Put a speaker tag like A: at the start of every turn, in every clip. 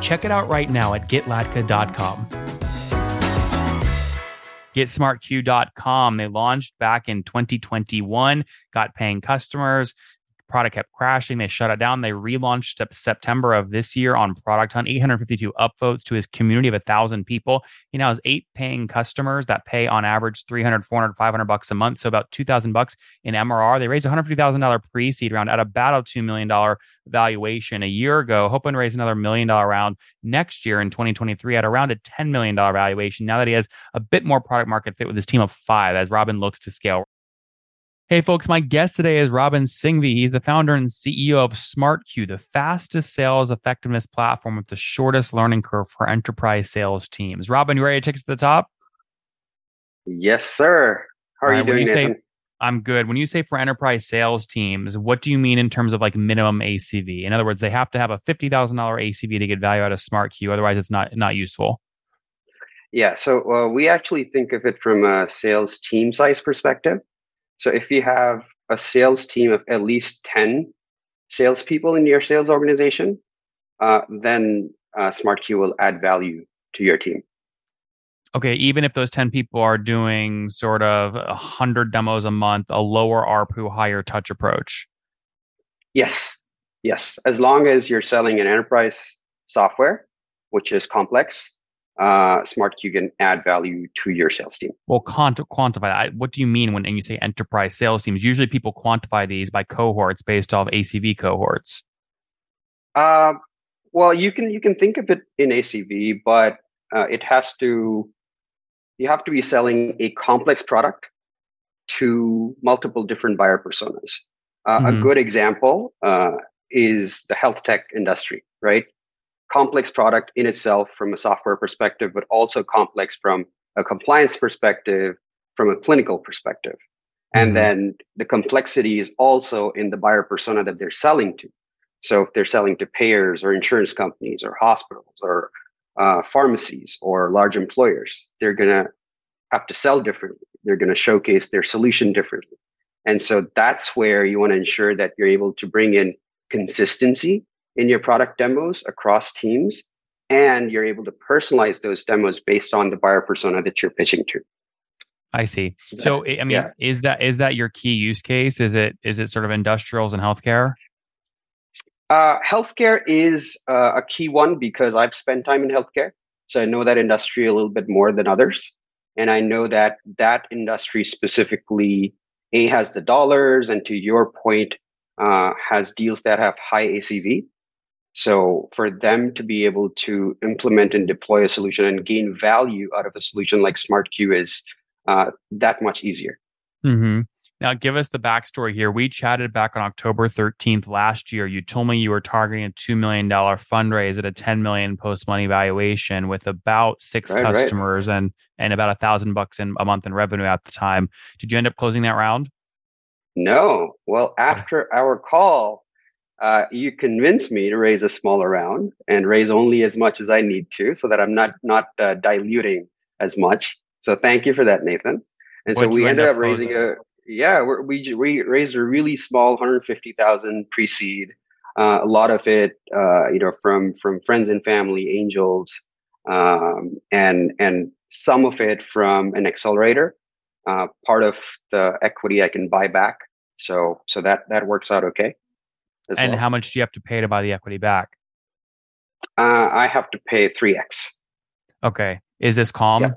A: Check it out right now at getlatka.com. GetSmartQ.com. They launched back in 2021, got paying customers product kept crashing. They shut it down. They relaunched September of this year on Product Hunt, 852 upvotes to his community of a thousand people. He now has eight paying customers that pay on average 300, 400, 500 bucks a month. So about 2000 bucks in MRR. They raised $150,000 pre-seed round at about a $2 million valuation a year ago, hoping to raise another million dollar round next year in 2023 at around a $10 million valuation. Now that he has a bit more product market fit with his team of five as Robin looks to scale Hey, folks, my guest today is Robin Singhvi. He's the founder and CEO of SmartQ, the fastest sales effectiveness platform with the shortest learning curve for enterprise sales teams. Robin, you ready to take us to the top?
B: Yes, sir. How are right, you doing, you
A: say, I'm good. When you say for enterprise sales teams, what do you mean in terms of like minimum ACV? In other words, they have to have a $50,000 ACV to get value out of SmartQ. Otherwise, it's not, not useful.
B: Yeah. So uh, we actually think of it from a sales team size perspective. So if you have a sales team of at least 10 salespeople in your sales organization, uh, then uh, SmartQ will add value to your team.
A: Okay, even if those 10 people are doing sort of 100 demos a month, a lower ARPU, higher touch approach.
B: Yes, yes. As long as you're selling an enterprise software, which is complex, uh, SmartQ can add value to your sales team.
A: Well, quant- quantify that. What do you mean when you say enterprise sales teams? Usually, people quantify these by cohorts based off ACV cohorts.
B: Uh, well, you can you can think of it in ACV, but uh, it has to. You have to be selling a complex product to multiple different buyer personas. Uh, mm-hmm. A good example uh, is the health tech industry, right? Complex product in itself from a software perspective, but also complex from a compliance perspective, from a clinical perspective. And mm-hmm. then the complexity is also in the buyer persona that they're selling to. So if they're selling to payers or insurance companies or hospitals or uh, pharmacies or large employers, they're going to have to sell differently. They're going to showcase their solution differently. And so that's where you want to ensure that you're able to bring in consistency in your product demos across teams and you're able to personalize those demos based on the buyer persona that you're pitching to.
A: I see. So i mean yeah. is that is that your key use case? Is it is it sort of industrials and healthcare?
B: Uh, healthcare is uh, a key one because i've spent time in healthcare so i know that industry a little bit more than others. And i know that that industry specifically a has the dollars and to your point uh, has deals that have high acv so for them to be able to implement and deploy a solution and gain value out of a solution like SmartQ is uh, that much easier.
A: Mm-hmm. Now, give us the backstory here. We chatted back on October 13th last year. You told me you were targeting a $2 million fundraise at a 10 million post money valuation with about six right, customers right. and and about a thousand bucks in a month in revenue at the time. Did you end up closing that round?
B: No. Well, after our call, uh, you convince me to raise a smaller round and raise only as much as I need to, so that I'm not not uh, diluting as much. So thank you for that, Nathan. And so we ended up, up raising a yeah we we raised a really small 150,000 pre-seed. Uh, a lot of it, uh, you know, from from friends and family, angels, um, and and some of it from an accelerator. Uh, part of the equity I can buy back. So so that that works out okay
A: and well. how much do you have to pay to buy the equity back?
B: Uh, I have to pay 3x.
A: Okay. Is this Calm? Yeah.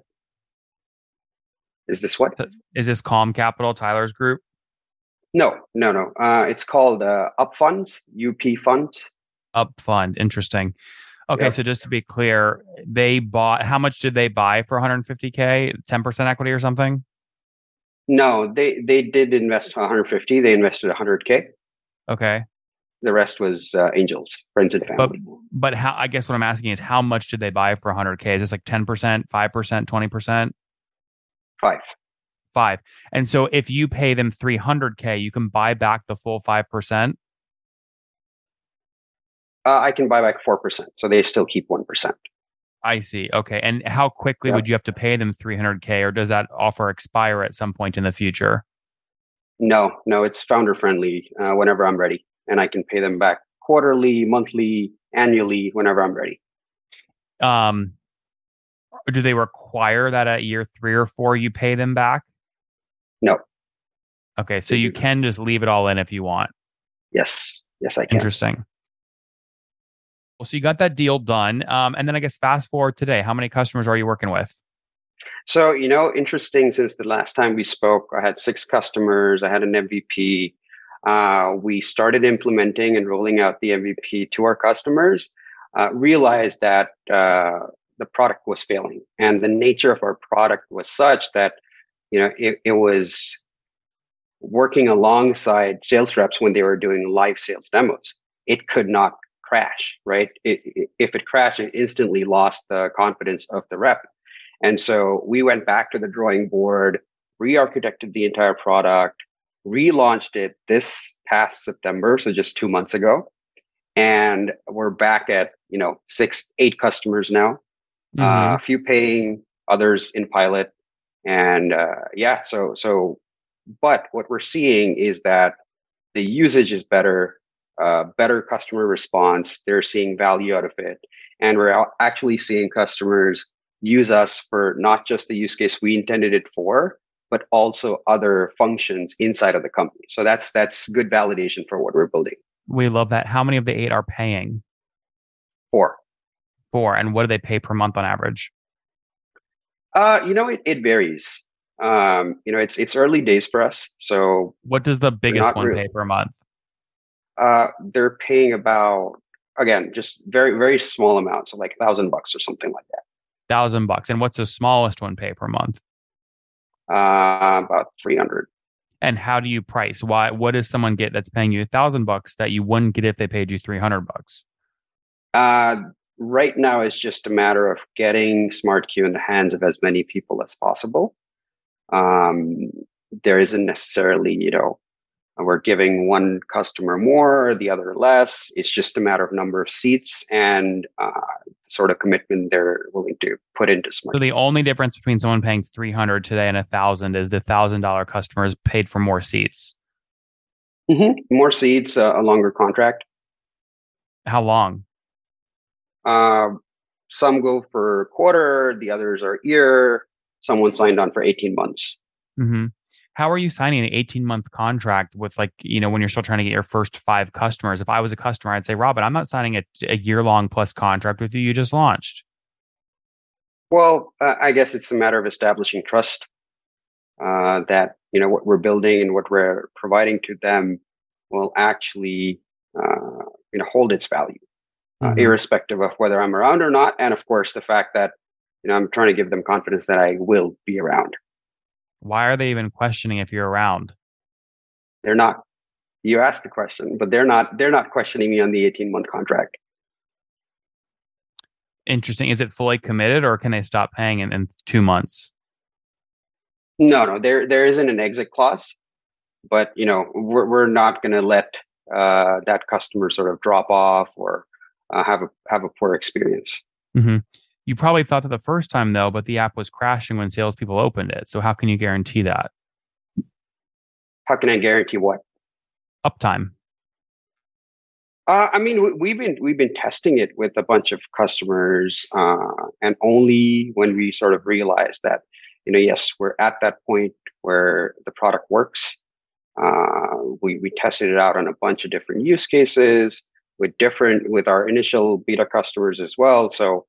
B: Is this what?
A: Is this Calm Capital, Tyler's group?
B: No, no, no. Uh, it's called uh, Up Funds, UP Fund.
A: Up Fund. Interesting. Okay, yep. so just to be clear, they bought. How much did they buy for 150k? 10% equity or something?
B: No, they they did invest 150. They invested 100k.
A: Okay.
B: The rest was uh, angels, friends and family.
A: But, but how? I guess what I'm asking is how much did they buy for 100k? Is this like 10 percent, five percent, twenty percent?
B: Five.
A: Five. And so if you pay them 300k, you can buy back the full five percent.
B: Uh, I can buy back four percent, so they still keep one percent.
A: I see. Okay. And how quickly yep. would you have to pay them 300k, or does that offer expire at some point in the future?
B: No, no, it's founder friendly. Uh, whenever I'm ready, and I can pay them back quarterly, monthly, annually, whenever I'm ready.
A: Um, do they require that at year three or four you pay them back?
B: No.
A: Okay, so you can just leave it all in if you want.
B: Yes. Yes, I can.
A: Interesting. Well, so you got that deal done. Um, and then I guess fast forward today, how many customers are you working with?
B: So, you know, interesting since the last time we spoke, I had six customers, I had an MVP. Uh, we started implementing and rolling out the MVP to our customers, uh, realized that uh, the product was failing. And the nature of our product was such that, you know, it, it was working alongside sales reps when they were doing live sales demos. It could not crash, right? It, it, if it crashed, it instantly lost the confidence of the rep. And so we went back to the drawing board, re architected the entire product, relaunched it this past September, so just two months ago. And we're back at, you know, six, eight customers now, uh, mm-hmm. uh, a few paying, others in pilot. And uh, yeah, so, so, but what we're seeing is that the usage is better uh, better customer response. They're seeing value out of it. And we're actually seeing customers use us for not just the use case we intended it for, but also other functions inside of the company. So that's that's good validation for what we're building.
A: We love that. How many of the eight are paying?
B: Four.
A: Four. And what do they pay per month on average?
B: Uh, you know, it, it varies. Um, you know, it's it's early days for us. So
A: what does the biggest one really, pay per month?
B: uh, they're paying about again just very very small amounts, so like a thousand bucks or something like that.
A: Thousand bucks, and what's the smallest one pay per month?
B: Uh, about three hundred.
A: And how do you price? Why? What does someone get that's paying you a thousand bucks that you wouldn't get if they paid you three hundred bucks?
B: Uh, right now, it's just a matter of getting SmartQ in the hands of as many people as possible. Um, there isn't necessarily, you know, we're giving one customer more, the other less. It's just a matter of number of seats and uh, sort of commitment they're willing to put into Smart.
A: So the only difference between someone paying three hundred today and a thousand is the thousand dollar customers paid for more seats.
B: Mm-hmm. More seats, uh, a longer contract.
A: How long?
B: Uh, some go for a quarter, the others are year. Someone signed on for eighteen months.
A: Mm-hmm how are you signing an 18 month contract with like you know when you're still trying to get your first five customers? If i was a customer i'd say robin i'm not signing a, a year long plus contract with you. You just launched.
B: Well uh, i guess it's a matter of establishing trust uh, that you know what we're building and what we're providing to them will actually uh, you know hold its value uh, mm-hmm. irrespective of whether i'm around or not. And of course the fact that you know i'm trying to give them confidence that i will be around
A: why are they even questioning if you're around?
B: They're not. You asked the question, but they're not. They're not questioning me on the 18 month contract.
A: Interesting. Is it fully committed, or can they stop paying in, in two months?
B: No, no. There, there isn't an exit clause, but you know, we're we're not going to let uh, that customer sort of drop off or uh, have a have a poor experience.
A: Mm-hmm. You probably thought that the first time though, but the app was crashing when salespeople opened it. So how can you guarantee that?
B: How can I guarantee what?
A: Uptime.
B: Uh, I mean, we've been we've been testing it with a bunch of customers, uh, and only when we sort of realized that, you know, yes, we're at that point where the product works. Uh, we we tested it out on a bunch of different use cases with different with our initial beta customers as well. So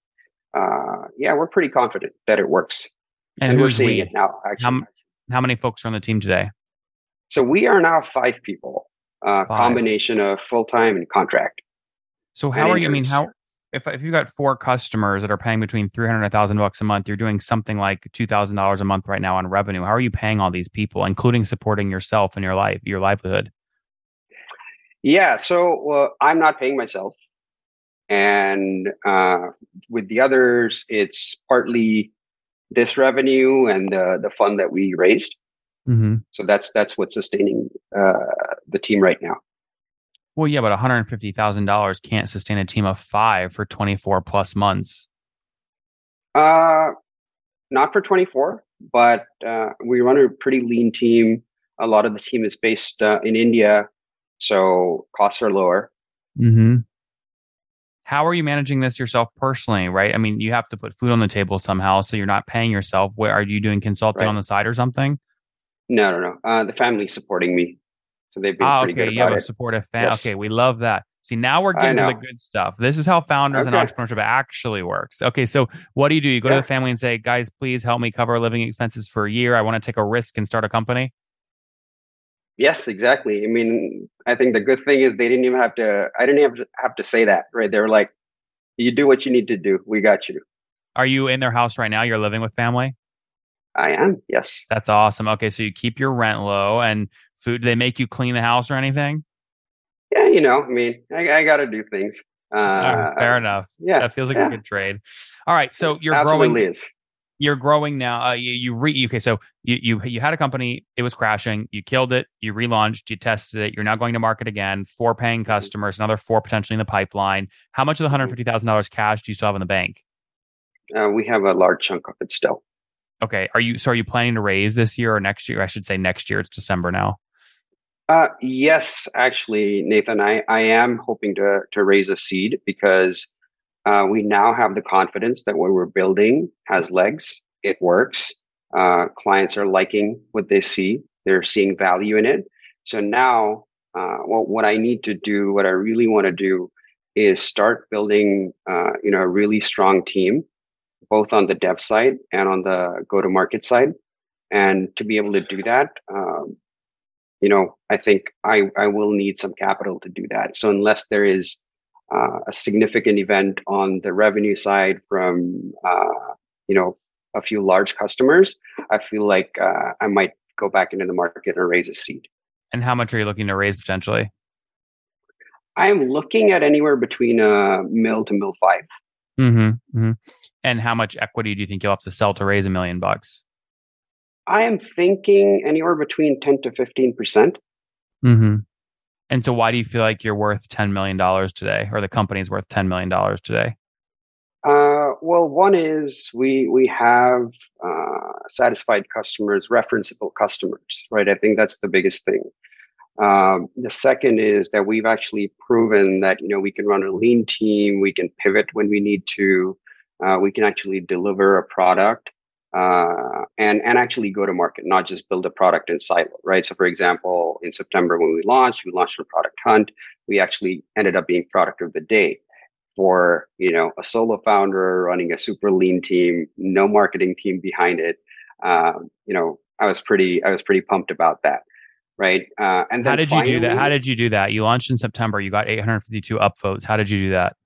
B: uh, yeah, we're pretty confident that it works.
A: And, and
B: we're seeing
A: we?
B: it now. Actually,
A: how, how, many folks are on the team today?
B: So we are now five people, uh, five. combination of full time and contract.
A: So how are you? I mean, how if if you've got four customers that are paying between three hundred and thousand bucks a month, you're doing something like two thousand dollars a month right now on revenue. How are you paying all these people, including supporting yourself and your life, your livelihood?
B: Yeah, so uh, I'm not paying myself, and uh, with the others, it's partly this revenue and the the fund that we raised.
A: Mm-hmm.
B: So that's that's what's sustaining uh, the team right now.
A: Well, yeah, but one hundred fifty thousand dollars can't sustain a team of five for twenty four plus months.
B: Uh, not for twenty four, but uh, we run a pretty lean team. A lot of the team is based uh, in India, so costs are lower.
A: Mm-hmm. How are you managing this yourself personally? Right. I mean, you have to put food on the table somehow, so you're not paying yourself. Where are you doing consulting right. on the side or something?
B: No, no, no. Uh, the family's supporting me, so they've been ah, pretty
A: okay.
B: good
A: You have
B: a
A: supportive family. Yes. Okay, we love that. See, now we're getting to the good stuff. This is how founders okay. and entrepreneurship actually works. Okay, so what do you do? You go yeah. to the family and say, "Guys, please help me cover living expenses for a year. I want to take a risk and start a company."
B: Yes, exactly. I mean, I think the good thing is they didn't even have to. I didn't have to have to say that, right? They were like, "You do what you need to do. We got you."
A: Are you in their house right now? You're living with family.
B: I am. Yes.
A: That's awesome. Okay, so you keep your rent low and food. Do they make you clean the house or anything?
B: Yeah, you know, I mean, I, I got to do things. Uh,
A: fair enough. Yeah, that feels like
B: yeah.
A: a good trade. All right, so you're
B: Absolutely
A: growing.
B: Is.
A: You're growing now. Uh, you you re okay. So you you you had a company. It was crashing. You killed it. You relaunched. You tested it. You're now going to market again. Four paying mm-hmm. customers. Another four potentially in the pipeline. How much of the hundred fifty thousand dollars cash do you still have in the bank?
B: Uh, we have a large chunk of it still.
A: Okay. Are you so are you planning to raise this year or next year? I should say next year. It's December now.
B: Uh, yes, actually, Nathan, I, I am hoping to to raise a seed because uh, we now have the confidence that what we're building has legs. It works. Uh, clients are liking what they see. They're seeing value in it. So now, uh, well, what I need to do, what I really want to do, is start building, uh, you know, a really strong team both on the dev side and on the go to market side. And to be able to do that, um, you know, I think I, I will need some capital to do that. So unless there is uh, a significant event on the revenue side from, uh, you know, a few large customers, I feel like uh, I might go back into the market and raise a seed.
A: And how much are you looking to raise potentially?
B: I'm looking at anywhere between a uh, mil to mil five.
A: Mm-hmm, mm-hmm. And how much equity do you think you'll have to sell to raise a million bucks?
B: I am thinking anywhere between 10 to 15%. percent
A: mm-hmm. And so, why do you feel like you're worth $10 million today, or the company's worth $10 million today?
B: Uh, well, one is we we have uh, satisfied customers, referenceable customers, right? I think that's the biggest thing. Um, the second is that we've actually proven that you know we can run a lean team, we can pivot when we need to, uh, we can actually deliver a product uh, and and actually go to market, not just build a product in silo, right? So, for example, in September when we launched, we launched a product hunt. We actually ended up being product of the day for you know a solo founder running a super lean team, no marketing team behind it. Uh, you know, I was pretty I was pretty pumped about that right? Uh, and
A: how did
B: finally,
A: you do that? How did you do that? You launched in September. You got 852 upvotes. How did you do that?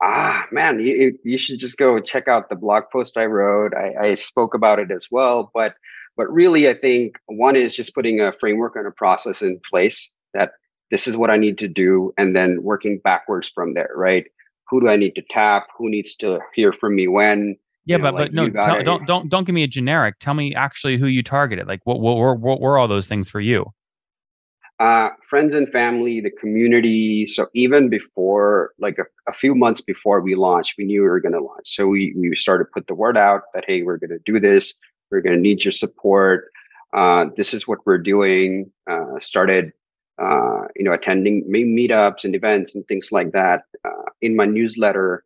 B: Ah, man, you you should just go check out the blog post I wrote. I, I spoke about it as well, but but really, I think one is just putting a framework and a process in place that this is what I need to do, and then working backwards from there, right? Who do I need to tap? Who needs to hear from me when?
A: Yeah, you know, but like but no, tell, don't don't don't give me a generic. Tell me actually who you targeted. Like what what were what were all those things for you?
B: Uh, friends and family, the community. So even before, like a, a few months before we launched, we knew we were going to launch. So we we started to put the word out that hey, we're going to do this. We're going to need your support. Uh, this is what we're doing. Uh, started, uh, you know, attending meetups and events and things like that. Uh, in my newsletter,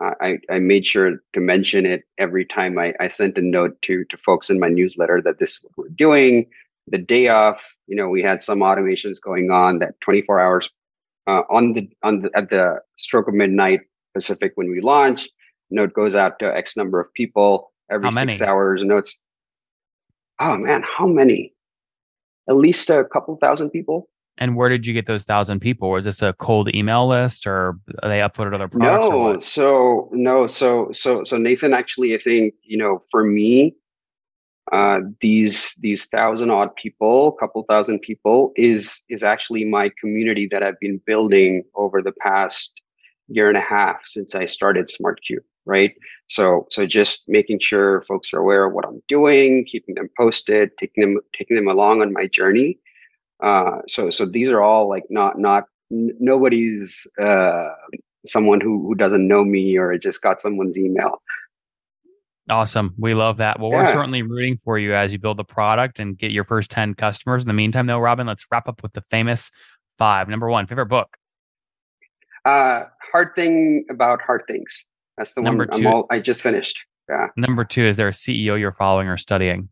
B: I, I made sure to mention it every time I, I sent a note to to folks in my newsletter that this is what we're doing. The day off, you know, we had some automations going on that 24 hours uh, on the on the at the stroke of midnight Pacific when we launch. Note goes out to X number of people every six hours. Notes. Oh man, how many? At least a couple thousand people.
A: And where did you get those thousand people? Was this a cold email list, or they uploaded other products?
B: No, so no, so so so Nathan. Actually, I think you know, for me, uh, these these thousand odd people, couple thousand people, is is actually my community that I've been building over the past year and a half since I started SmartQ. Right. So so just making sure folks are aware of what I'm doing, keeping them posted, taking them taking them along on my journey. Uh, so so these are all like not not n- nobody's uh, someone who who doesn't know me or just got someone's email.
A: Awesome. We love that. Well, yeah. we're certainly rooting for you as you build the product and get your first 10 customers. In the meantime, though, Robin, let's wrap up with the famous five. Number one, favorite book?
B: Uh, hard Thing About Hard Things. That's the Number one two, all, i just finished. Yeah.
A: Number two, is there a CEO you're following or studying?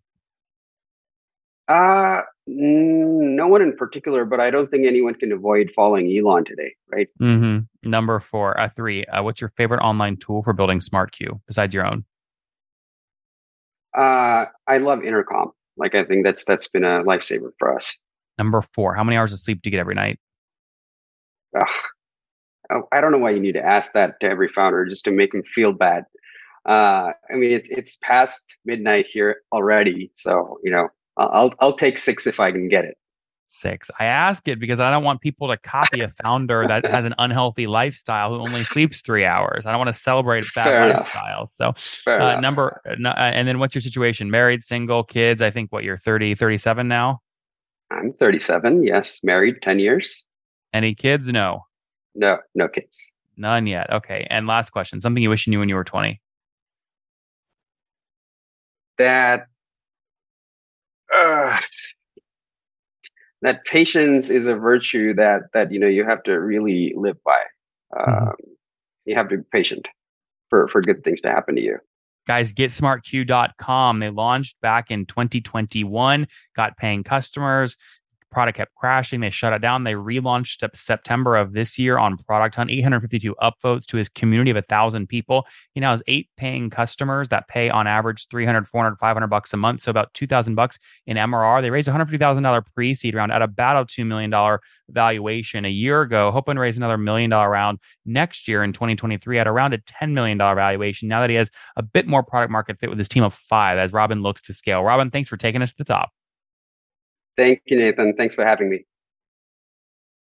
B: Uh, no one in particular, but I don't think anyone can avoid following Elon today, right?
A: Mm-hmm. Number four, uh, three, uh, what's your favorite online tool for building SmartQ besides your own?
B: Uh, I love Intercom. Like I think that's that's been a lifesaver for us.
A: Number four, how many hours of sleep do you get every night?
B: Ugh. I don't know why you need to ask that to every founder just to make them feel bad. Uh, I mean, it's it's past midnight here already, so you know I'll I'll take six if I can get it
A: six. I ask it because I don't want people to copy a founder that has an unhealthy lifestyle who only sleeps three hours. I don't want to celebrate bad Fair lifestyle. So, uh, number, uh, and then what's your situation? Married, single, kids? I think what you're 30, 37 now?
B: I'm 37. Yes. Married 10 years.
A: Any kids? No.
B: No, no kids.
A: None yet. Okay. And last question something you wish you knew when you were 20?
B: That. Uh, that patience is a virtue that that you know you have to really live by. Mm-hmm. Um, mm-hmm. You have to be patient for for good things to happen to you.
A: Guys, getsmartq.com. They launched back in 2021, got paying customers product kept crashing. They shut it down. They relaunched September of this year on Product Hunt, 852 upvotes to his community of a thousand people. He now has eight paying customers that pay on average 300, 400, 500 bucks a month. So about 2000 bucks in MRR. They raised $150,000 pre-seed round at about a $2 million valuation a year ago, hoping to raise another million dollar round next year in 2023 at around a $10 million valuation. Now that he has a bit more product market fit with his team of five as Robin looks to scale. Robin, thanks for taking us to the top.
B: Thank you, Nathan. Thanks for having me.